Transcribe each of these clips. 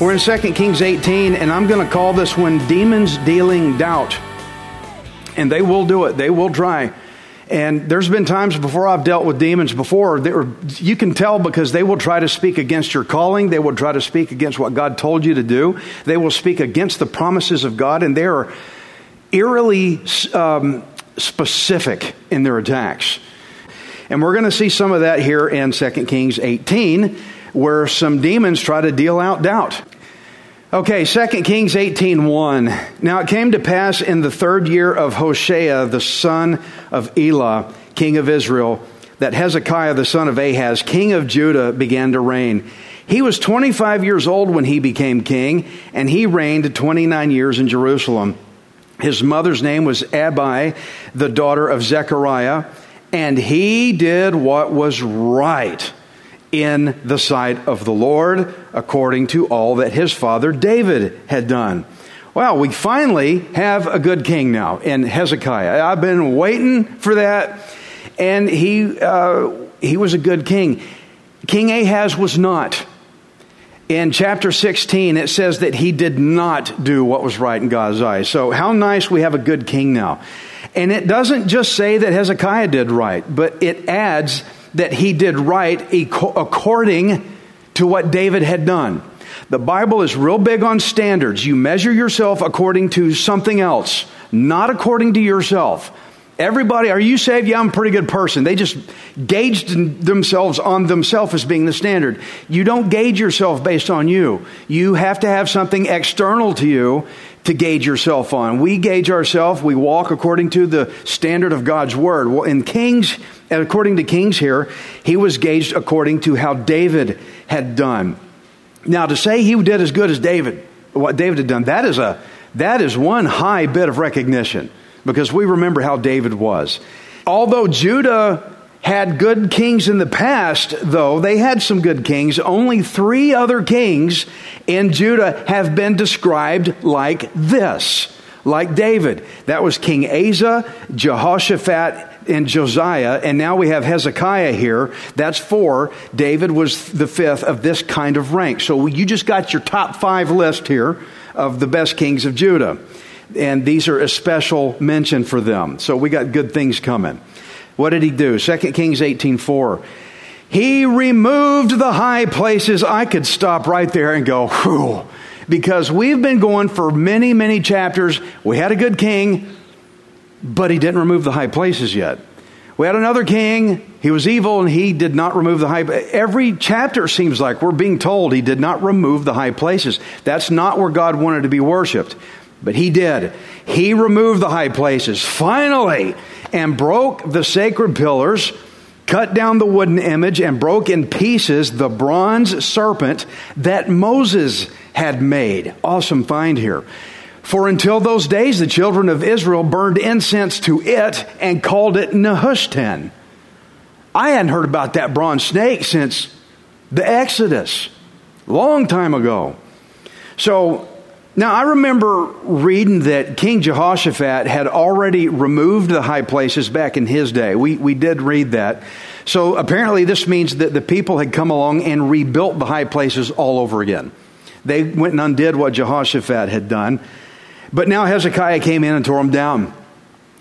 We're in 2 Kings 18, and I'm going to call this one Demons Dealing Doubt. And they will do it, they will try. And there's been times before I've dealt with demons before, that were- you can tell because they will try to speak against your calling. They will try to speak against what God told you to do. They will speak against the promises of God, and they are eerily um, specific in their attacks. And we're going to see some of that here in 2 Kings 18, where some demons try to deal out doubt. Okay, 2 Kings 18:1. Now it came to pass in the third year of Hoshea, the son of Elah, king of Israel, that Hezekiah, the son of Ahaz, king of Judah, began to reign. He was 25 years old when he became king, and he reigned 29 years in Jerusalem. His mother's name was Abi, the daughter of Zechariah, and he did what was right in the sight of the Lord, according to all that his father David had done. Well, we finally have a good king now in Hezekiah. I've been waiting for that, and he uh, he was a good king. King Ahaz was not. In chapter 16, it says that he did not do what was right in God's eyes. So, how nice we have a good king now. And it doesn't just say that Hezekiah did right, but it adds that he did right according to what David had done. The Bible is real big on standards. You measure yourself according to something else, not according to yourself. Everybody, are you saved? Yeah, I'm a pretty good person. They just gauged themselves on themselves as being the standard. You don't gauge yourself based on you. You have to have something external to you to gauge yourself on. We gauge ourselves, we walk according to the standard of God's word. Well, in Kings, according to Kings here, he was gauged according to how David had done. Now, to say he did as good as David, what David had done, that is a that is one high bit of recognition because we remember how David was. Although Judah had good kings in the past, though, they had some good kings. Only three other kings in Judah have been described like this, like David. That was King Asa, Jehoshaphat, and Josiah. And now we have Hezekiah here. That's four. David was the fifth of this kind of rank. So you just got your top five list here of the best kings of Judah and these are a special mention for them. So we got good things coming. What did he do? 2 Kings 18:4. He removed the high places. I could stop right there and go, whew, because we've been going for many, many chapters. We had a good king, but he didn't remove the high places yet. We had another king, he was evil and he did not remove the high every chapter seems like we're being told he did not remove the high places. That's not where God wanted to be worshiped. But he did. He removed the high places finally and broke the sacred pillars, cut down the wooden image, and broke in pieces the bronze serpent that Moses had made. Awesome find here. For until those days, the children of Israel burned incense to it and called it Nehushtan. I hadn't heard about that bronze snake since the Exodus, long time ago. So now, I remember reading that King Jehoshaphat had already removed the high places back in his day. We, we did read that. So apparently, this means that the people had come along and rebuilt the high places all over again. They went and undid what Jehoshaphat had done. But now Hezekiah came in and tore them down.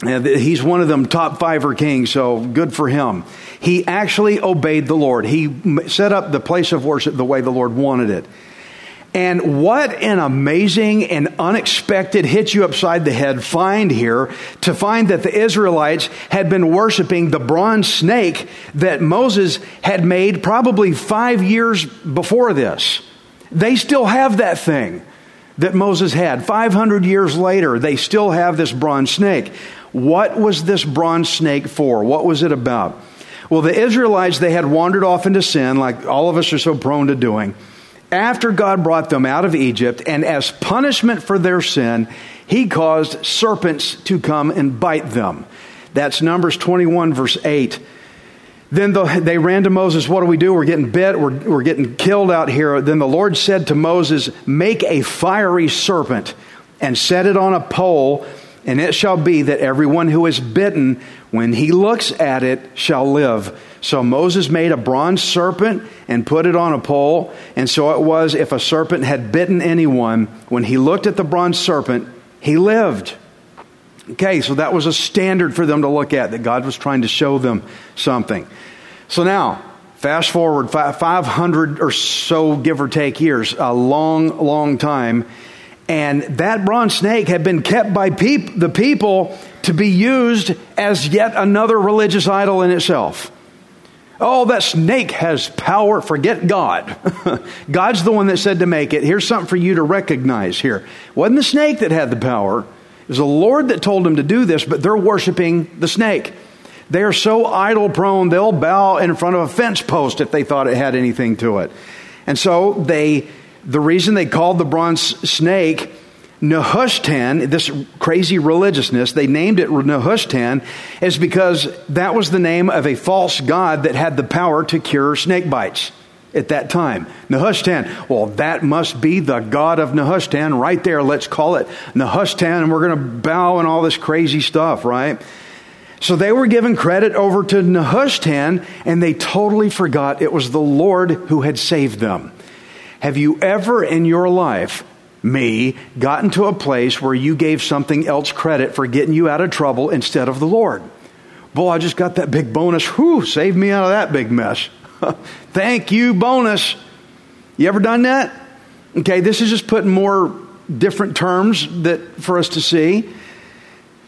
He's one of them top fiver kings, so good for him. He actually obeyed the Lord. He set up the place of worship the way the Lord wanted it. And what an amazing and unexpected hit you upside the head find here to find that the Israelites had been worshiping the bronze snake that Moses had made probably five years before this. They still have that thing that Moses had. 500 years later, they still have this bronze snake. What was this bronze snake for? What was it about? Well, the Israelites, they had wandered off into sin, like all of us are so prone to doing after God brought them out of Egypt, and as punishment for their sin, he caused serpents to come and bite them. That's Numbers 21, verse 8. Then the, they ran to Moses, What do we do? We're getting bit, we're, we're getting killed out here. Then the Lord said to Moses, Make a fiery serpent and set it on a pole, and it shall be that everyone who is bitten, when he looks at it, shall live. So Moses made a bronze serpent and put it on a pole. And so it was if a serpent had bitten anyone, when he looked at the bronze serpent, he lived. Okay, so that was a standard for them to look at, that God was trying to show them something. So now, fast forward 500 or so, give or take years, a long, long time. And that bronze snake had been kept by peop- the people to be used as yet another religious idol in itself. Oh, that snake has power. Forget God. God's the one that said to make it. Here's something for you to recognize here. It wasn't the snake that had the power. It was the Lord that told them to do this, but they're worshiping the snake. They are so idol prone, they'll bow in front of a fence post if they thought it had anything to it. And so they, the reason they called the bronze snake Nehushtan, this crazy religiousness, they named it Nehushtan, is because that was the name of a false god that had the power to cure snake bites at that time. Nehushtan. Well, that must be the god of Nehushtan right there. Let's call it Nehushtan, and we're going to bow and all this crazy stuff, right? So they were given credit over to Nehushtan, and they totally forgot it was the Lord who had saved them. Have you ever in your life me gotten to a place where you gave something else credit for getting you out of trouble instead of the Lord. Boy, I just got that big bonus. Whew, saved me out of that big mess. Thank you, bonus. You ever done that? Okay, this is just putting more different terms that for us to see.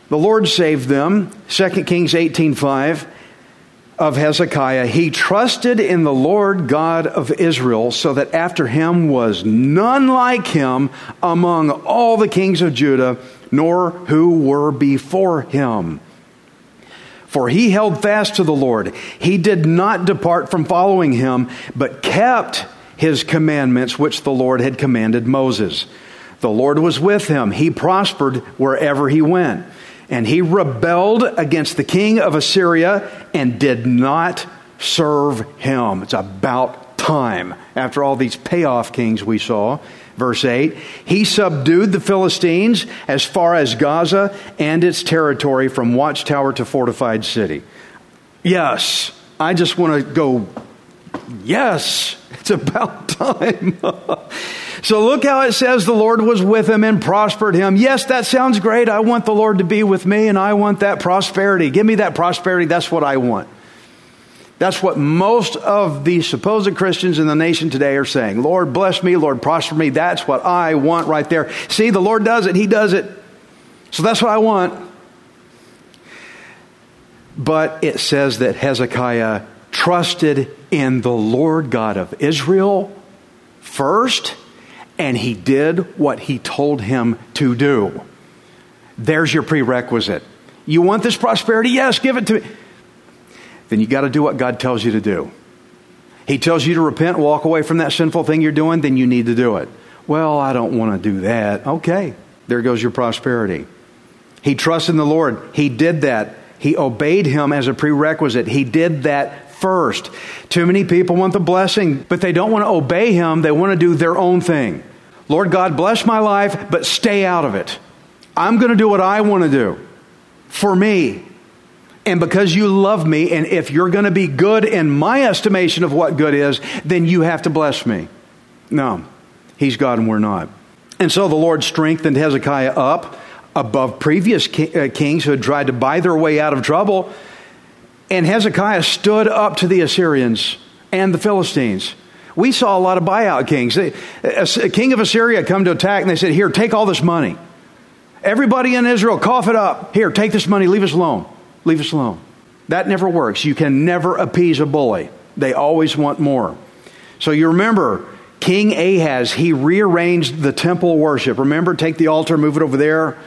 The Lord saved them. 2 Kings 18:5 of Hezekiah, he trusted in the Lord God of Israel, so that after him was none like him among all the kings of Judah, nor who were before him. For he held fast to the Lord. He did not depart from following him, but kept his commandments, which the Lord had commanded Moses. The Lord was with him. He prospered wherever he went. And he rebelled against the king of Assyria and did not serve him. It's about time after all these payoff kings we saw. Verse 8 He subdued the Philistines as far as Gaza and its territory from watchtower to fortified city. Yes, I just want to go, yes, it's about time. So look how it says the Lord was with him and prospered him. Yes, that sounds great. I want the Lord to be with me and I want that prosperity. Give me that prosperity. That's what I want. That's what most of the supposed Christians in the nation today are saying. Lord, bless me. Lord, prosper me. That's what I want right there. See, the Lord does it. He does it. So that's what I want. But it says that Hezekiah trusted in the Lord God of Israel first and he did what he told him to do. There's your prerequisite. You want this prosperity? Yes, give it to me. Then you got to do what God tells you to do. He tells you to repent, walk away from that sinful thing you're doing, then you need to do it. Well, I don't want to do that. Okay, there goes your prosperity. He trusted in the Lord. He did that. He obeyed him as a prerequisite. He did that first. Too many people want the blessing, but they don't want to obey him. They want to do their own thing. Lord God, bless my life, but stay out of it. I'm going to do what I want to do for me. And because you love me, and if you're going to be good in my estimation of what good is, then you have to bless me. No, he's God and we're not. And so the Lord strengthened Hezekiah up above previous uh, kings who had tried to buy their way out of trouble. And Hezekiah stood up to the Assyrians and the Philistines. We saw a lot of buyout kings. A king of Assyria come to attack and they said, Here, take all this money. Everybody in Israel, cough it up. Here, take this money, leave us alone. Leave us alone. That never works. You can never appease a bully, they always want more. So you remember, King Ahaz, he rearranged the temple worship. Remember, take the altar, move it over there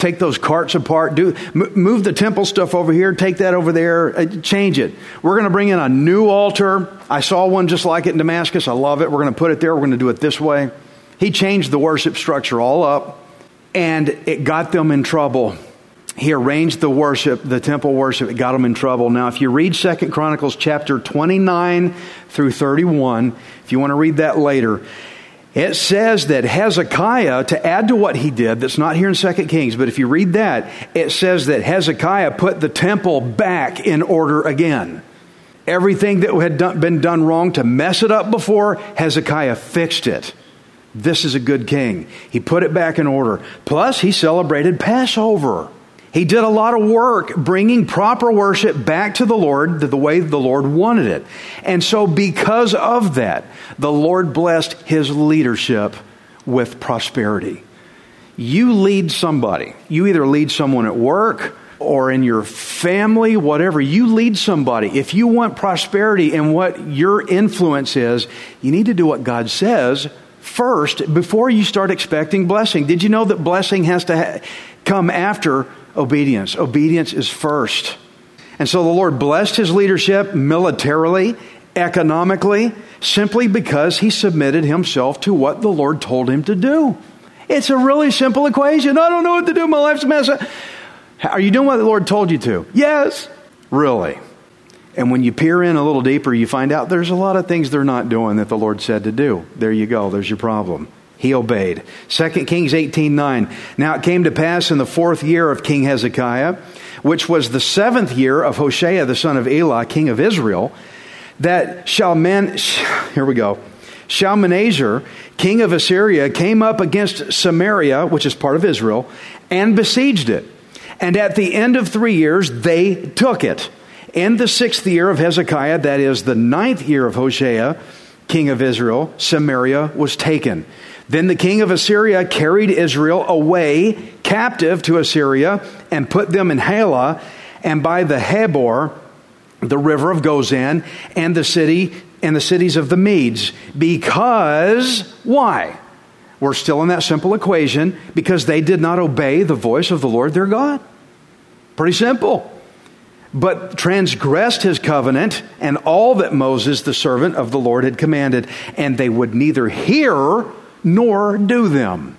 take those carts apart, do move the temple stuff over here, take that over there, uh, change it. We're going to bring in a new altar. I saw one just like it in Damascus. I love it. We're going to put it there. We're going to do it this way. He changed the worship structure all up, and it got them in trouble. He arranged the worship, the temple worship. It got them in trouble. Now, if you read Second Chronicles chapter 29 through 31, if you want to read that later, it says that Hezekiah, to add to what he did, that's not here in 2 Kings, but if you read that, it says that Hezekiah put the temple back in order again. Everything that had done, been done wrong to mess it up before, Hezekiah fixed it. This is a good king. He put it back in order. Plus, he celebrated Passover. He did a lot of work bringing proper worship back to the Lord the way the Lord wanted it. And so, because of that, the Lord blessed his leadership with prosperity. You lead somebody. You either lead someone at work or in your family, whatever. You lead somebody. If you want prosperity and what your influence is, you need to do what God says first before you start expecting blessing. Did you know that blessing has to ha- come after obedience. Obedience is first. And so the Lord blessed his leadership militarily, economically, simply because he submitted himself to what the Lord told him to do. It's a really simple equation. I don't know what to do. My life's a mess. Are you doing what the Lord told you to? Yes. Really. And when you peer in a little deeper, you find out there's a lot of things they're not doing that the Lord said to do. There you go. There's your problem he obeyed. 2 Kings 18 9. Now it came to pass in the fourth year of King Hezekiah, which was the seventh year of Hoshea the son of Elah, king of Israel, that Shalman, here we go, Shalmaneser, king of Assyria, came up against Samaria, which is part of Israel, and besieged it. And at the end of three years, they took it. In the sixth year of Hezekiah, that is the ninth year of Hoshea, king of Israel, Samaria was taken. Then the king of Assyria carried Israel away captive to Assyria and put them in Halah and by the Habor, the river of Gozan, and the city and the cities of the Medes. Because why? We're still in that simple equation because they did not obey the voice of the Lord their God. Pretty simple. But transgressed his covenant and all that Moses, the servant of the Lord, had commanded, and they would neither hear nor do them.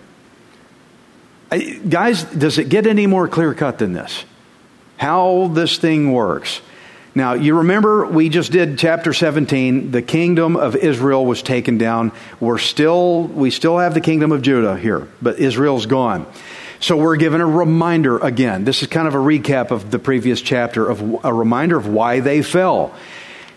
Guys, does it get any more clear cut than this? How this thing works. Now, you remember we just did chapter 17. The kingdom of Israel was taken down. We're still, we still have the kingdom of Judah here, but Israel's gone. So we're given a reminder again. This is kind of a recap of the previous chapter of a reminder of why they fell.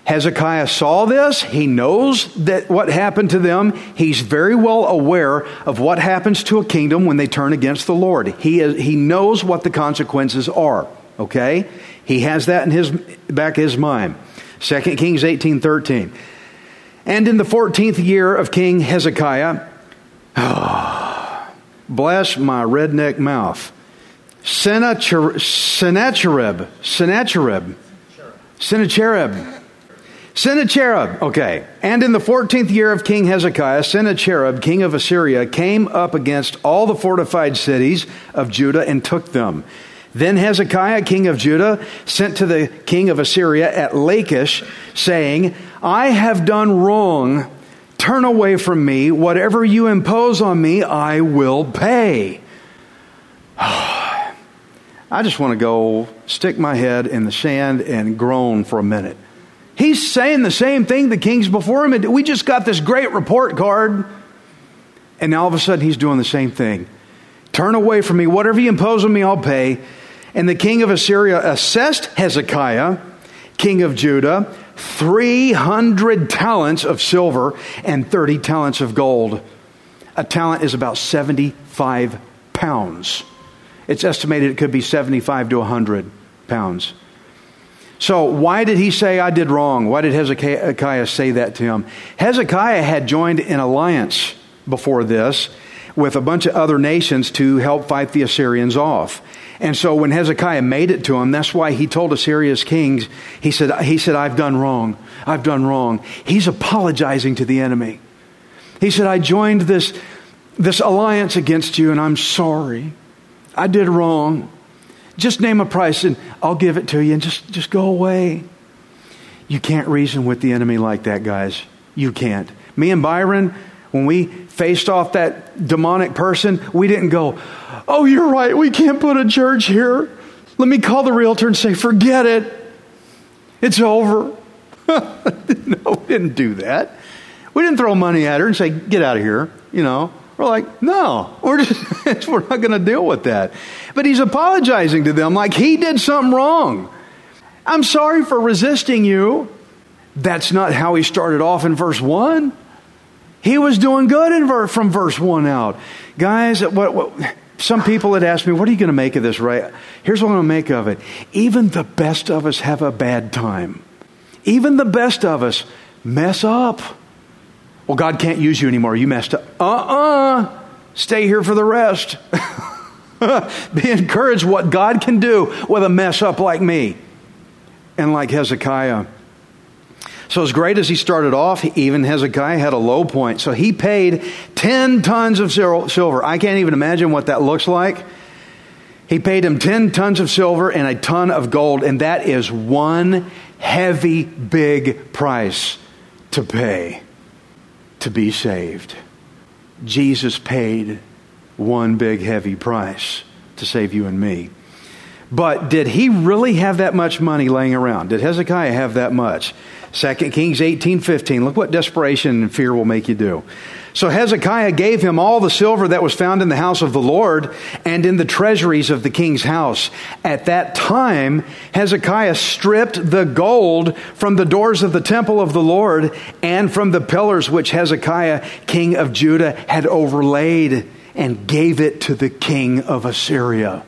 Hezekiah saw this. He knows that what happened to them. He's very well aware of what happens to a kingdom when they turn against the Lord. He, is, he knows what the consequences are. Okay? He has that in his back of his mind. 2 Kings 18 13. And in the 14th year of King Hezekiah, oh, bless my redneck mouth, Sennacherib, Sennacherib, Sennacherib, Sennacherib Sennacherib, okay. And in the 14th year of King Hezekiah, Sennacherib, king of Assyria, came up against all the fortified cities of Judah and took them. Then Hezekiah, king of Judah, sent to the king of Assyria at Lachish, saying, I have done wrong. Turn away from me. Whatever you impose on me, I will pay. I just want to go stick my head in the sand and groan for a minute. He's saying the same thing the kings before him. And we just got this great report card. And now all of a sudden he's doing the same thing. Turn away from me. Whatever you impose on me, I'll pay. And the king of Assyria assessed Hezekiah, king of Judah, 300 talents of silver and 30 talents of gold. A talent is about 75 pounds. It's estimated it could be 75 to 100 pounds. So, why did he say, I did wrong? Why did Hezekiah say that to him? Hezekiah had joined an alliance before this with a bunch of other nations to help fight the Assyrians off. And so when Hezekiah made it to him, that's why he told Assyria's kings, he said, he said, I've done wrong. I've done wrong. He's apologizing to the enemy. He said, I joined this, this alliance against you and I'm sorry. I did wrong. Just name a price and I'll give it to you and just, just go away. You can't reason with the enemy like that, guys. You can't. Me and Byron, when we faced off that demonic person, we didn't go, Oh, you're right, we can't put a church here. Let me call the realtor and say, Forget it. It's over. no, we didn't do that. We didn't throw money at her and say, Get out of here, you know. We're like, no, we're, just, we're not going to deal with that. But he's apologizing to them like he did something wrong. I'm sorry for resisting you. That's not how he started off in verse 1. He was doing good in ver- from verse 1 out. Guys, what, what, some people had asked me, What are you going to make of this, right? Here's what I'm going to make of it. Even the best of us have a bad time. Even the best of us mess up. Well, God can't use you anymore. You messed up. Uh uh-uh. uh Stay here for the rest. Be encouraged what God can do with a mess up like me and like Hezekiah. So, as great as he started off, even Hezekiah had a low point. So, he paid 10 tons of silver. I can't even imagine what that looks like. He paid him 10 tons of silver and a ton of gold, and that is one heavy, big price to pay to be saved. Jesus paid one big heavy price to save you and me. But did he really have that much money laying around? Did Hezekiah have that much? 2 Kings 18 15. Look what desperation and fear will make you do. So Hezekiah gave him all the silver that was found in the house of the Lord and in the treasuries of the king's house. At that time, Hezekiah stripped the gold from the doors of the temple of the Lord and from the pillars which Hezekiah, king of Judah, had overlaid and gave it to the king of Assyria.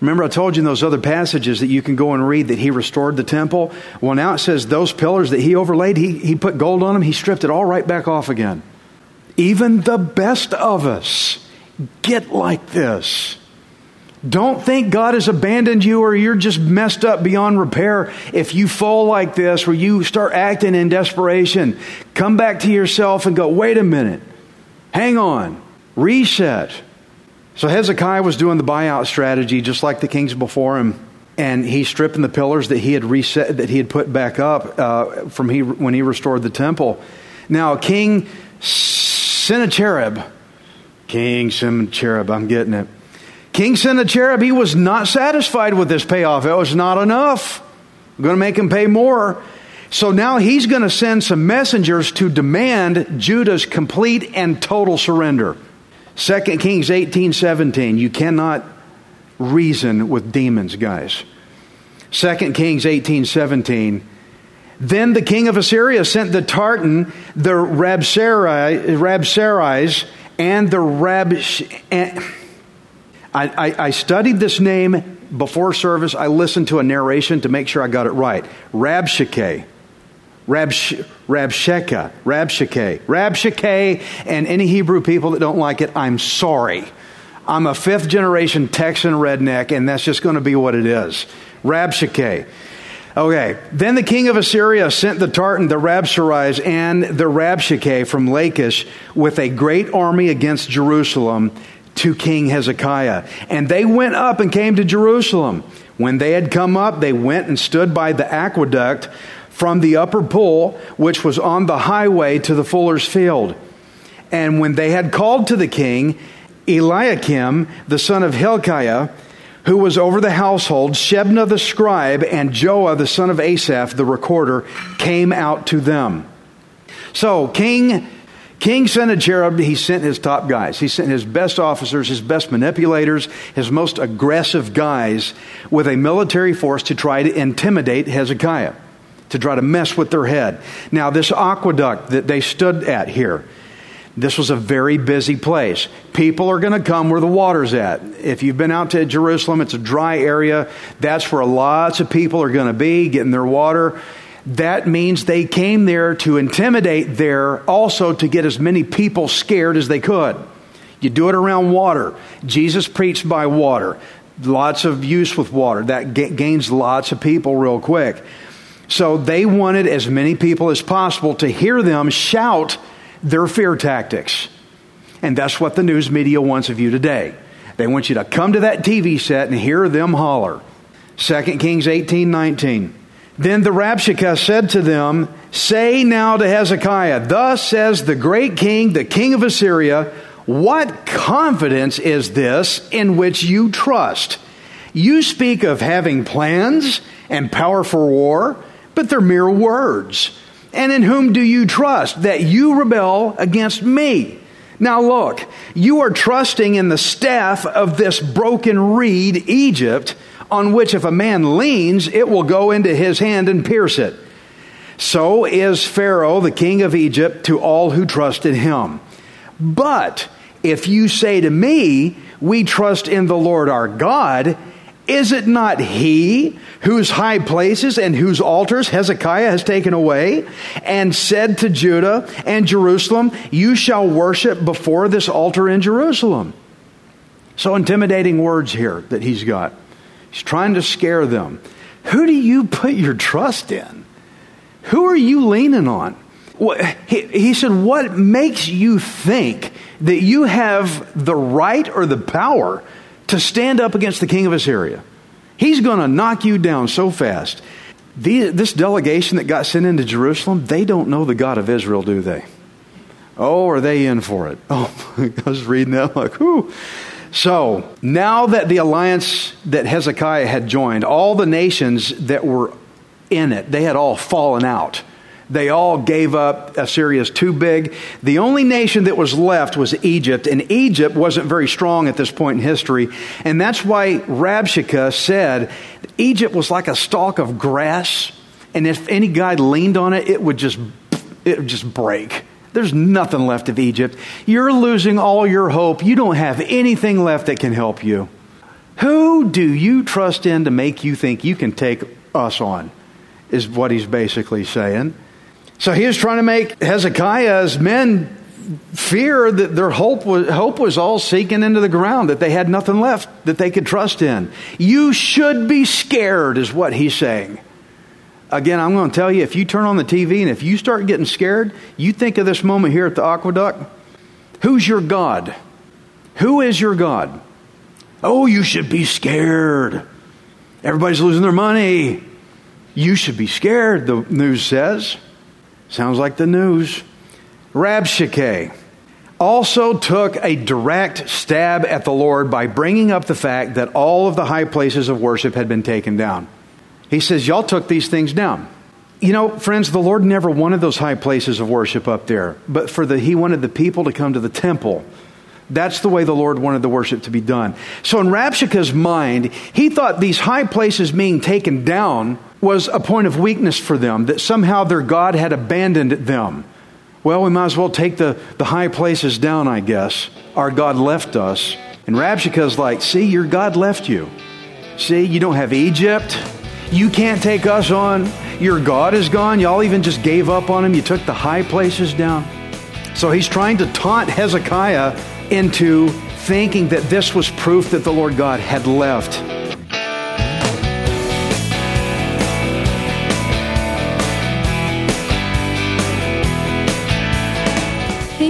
Remember, I told you in those other passages that you can go and read that he restored the temple? Well, now it says those pillars that he overlaid, he, he put gold on them, he stripped it all right back off again. Even the best of us get like this. Don't think God has abandoned you or you're just messed up beyond repair if you fall like this or you start acting in desperation. Come back to yourself and go, wait a minute. Hang on. Reset. So Hezekiah was doing the buyout strategy just like the kings before him. And he's stripping the pillars that he had reset, that he had put back up uh, from he, when he restored the temple. Now, King Sennacherib, King Sennacherib, I'm getting it. King Sennacherib, he was not satisfied with this payoff. It was not enough. I'm going to make him pay more. So now he's going to send some messengers to demand Judah's complete and total surrender. 2 Kings 18 17. You cannot reason with demons, guys. 2 Kings 18 17. Then the king of Assyria sent the Tartan, the Rabsaris, and the Rab. I, I, I studied this name before service. I listened to a narration to make sure I got it right. Rabshakeh. Rabsh, Rabshakeh, Rabshakeh, Rabshakeh, and any Hebrew people that don't like it, I'm sorry. I'm a fifth generation Texan redneck, and that's just going to be what it is. Rabshakeh. Okay. Then the king of Assyria sent the Tartan, the Rabsaris, and the Rabshakeh from Lachish with a great army against Jerusalem to King Hezekiah. And they went up and came to Jerusalem. When they had come up, they went and stood by the aqueduct from the upper pool, which was on the highway to the fuller's field. And when they had called to the king, Eliakim, the son of Hilkiah, who was over the household, Shebna the scribe, and Joah the son of Asaph the recorder came out to them. So King King Sennacherib, he sent his top guys. He sent his best officers, his best manipulators, his most aggressive guys with a military force to try to intimidate Hezekiah, to try to mess with their head. Now, this aqueduct that they stood at here, This was a very busy place. People are going to come where the water's at. If you've been out to Jerusalem, it's a dry area. That's where lots of people are going to be getting their water. That means they came there to intimidate there, also to get as many people scared as they could. You do it around water. Jesus preached by water. Lots of use with water. That gains lots of people real quick. So they wanted as many people as possible to hear them shout their fear tactics. And that's what the news media wants of you today. They want you to come to that TV set and hear them holler. 2 Kings 18 19. Then the Rabshakeh said to them, Say now to Hezekiah, Thus says the great king, the king of Assyria, What confidence is this in which you trust? You speak of having plans and power for war, but they're mere words. And in whom do you trust that you rebel against me? Now look, you are trusting in the staff of this broken reed, Egypt, on which if a man leans, it will go into his hand and pierce it. So is Pharaoh, the king of Egypt, to all who trust in him. But if you say to me, We trust in the Lord our God, is it not he whose high places and whose altars Hezekiah has taken away and said to Judah and Jerusalem, You shall worship before this altar in Jerusalem? So intimidating words here that he's got. He's trying to scare them. Who do you put your trust in? Who are you leaning on? He said, What makes you think that you have the right or the power to stand up against the king of Assyria. He's going to knock you down so fast. The, this delegation that got sent into Jerusalem, they don't know the God of Israel, do they? Oh, are they in for it? Oh, I was reading that, like, whoo. So, now that the alliance that Hezekiah had joined, all the nations that were in it, they had all fallen out. They all gave up. Uh, Assyria is too big. The only nation that was left was Egypt, and Egypt wasn't very strong at this point in history. And that's why Rabshakeh said Egypt was like a stalk of grass, and if any guy leaned on it, it would just, it would just break. There's nothing left of Egypt. You're losing all your hope. You don't have anything left that can help you. Who do you trust in to make you think you can take us on? Is what he's basically saying. So he was trying to make Hezekiah's men fear that their hope was, hope was all sinking into the ground, that they had nothing left that they could trust in. You should be scared, is what he's saying. Again, I'm going to tell you if you turn on the TV and if you start getting scared, you think of this moment here at the aqueduct. Who's your God? Who is your God? Oh, you should be scared. Everybody's losing their money. You should be scared, the news says. Sounds like the news. Rabshakeh also took a direct stab at the Lord by bringing up the fact that all of the high places of worship had been taken down. He says, Y'all took these things down. You know, friends, the Lord never wanted those high places of worship up there, but for the He wanted the people to come to the temple. That's the way the Lord wanted the worship to be done. So in Rabshakeh's mind, he thought these high places being taken down was a point of weakness for them, that somehow their God had abandoned them. Well, we might as well take the, the high places down, I guess. Our God left us. And Rabshakeh's like, see, your God left you. See, you don't have Egypt. You can't take us on. Your God is gone. Y'all even just gave up on him. You took the high places down. So he's trying to taunt Hezekiah into thinking that this was proof that the Lord God had left.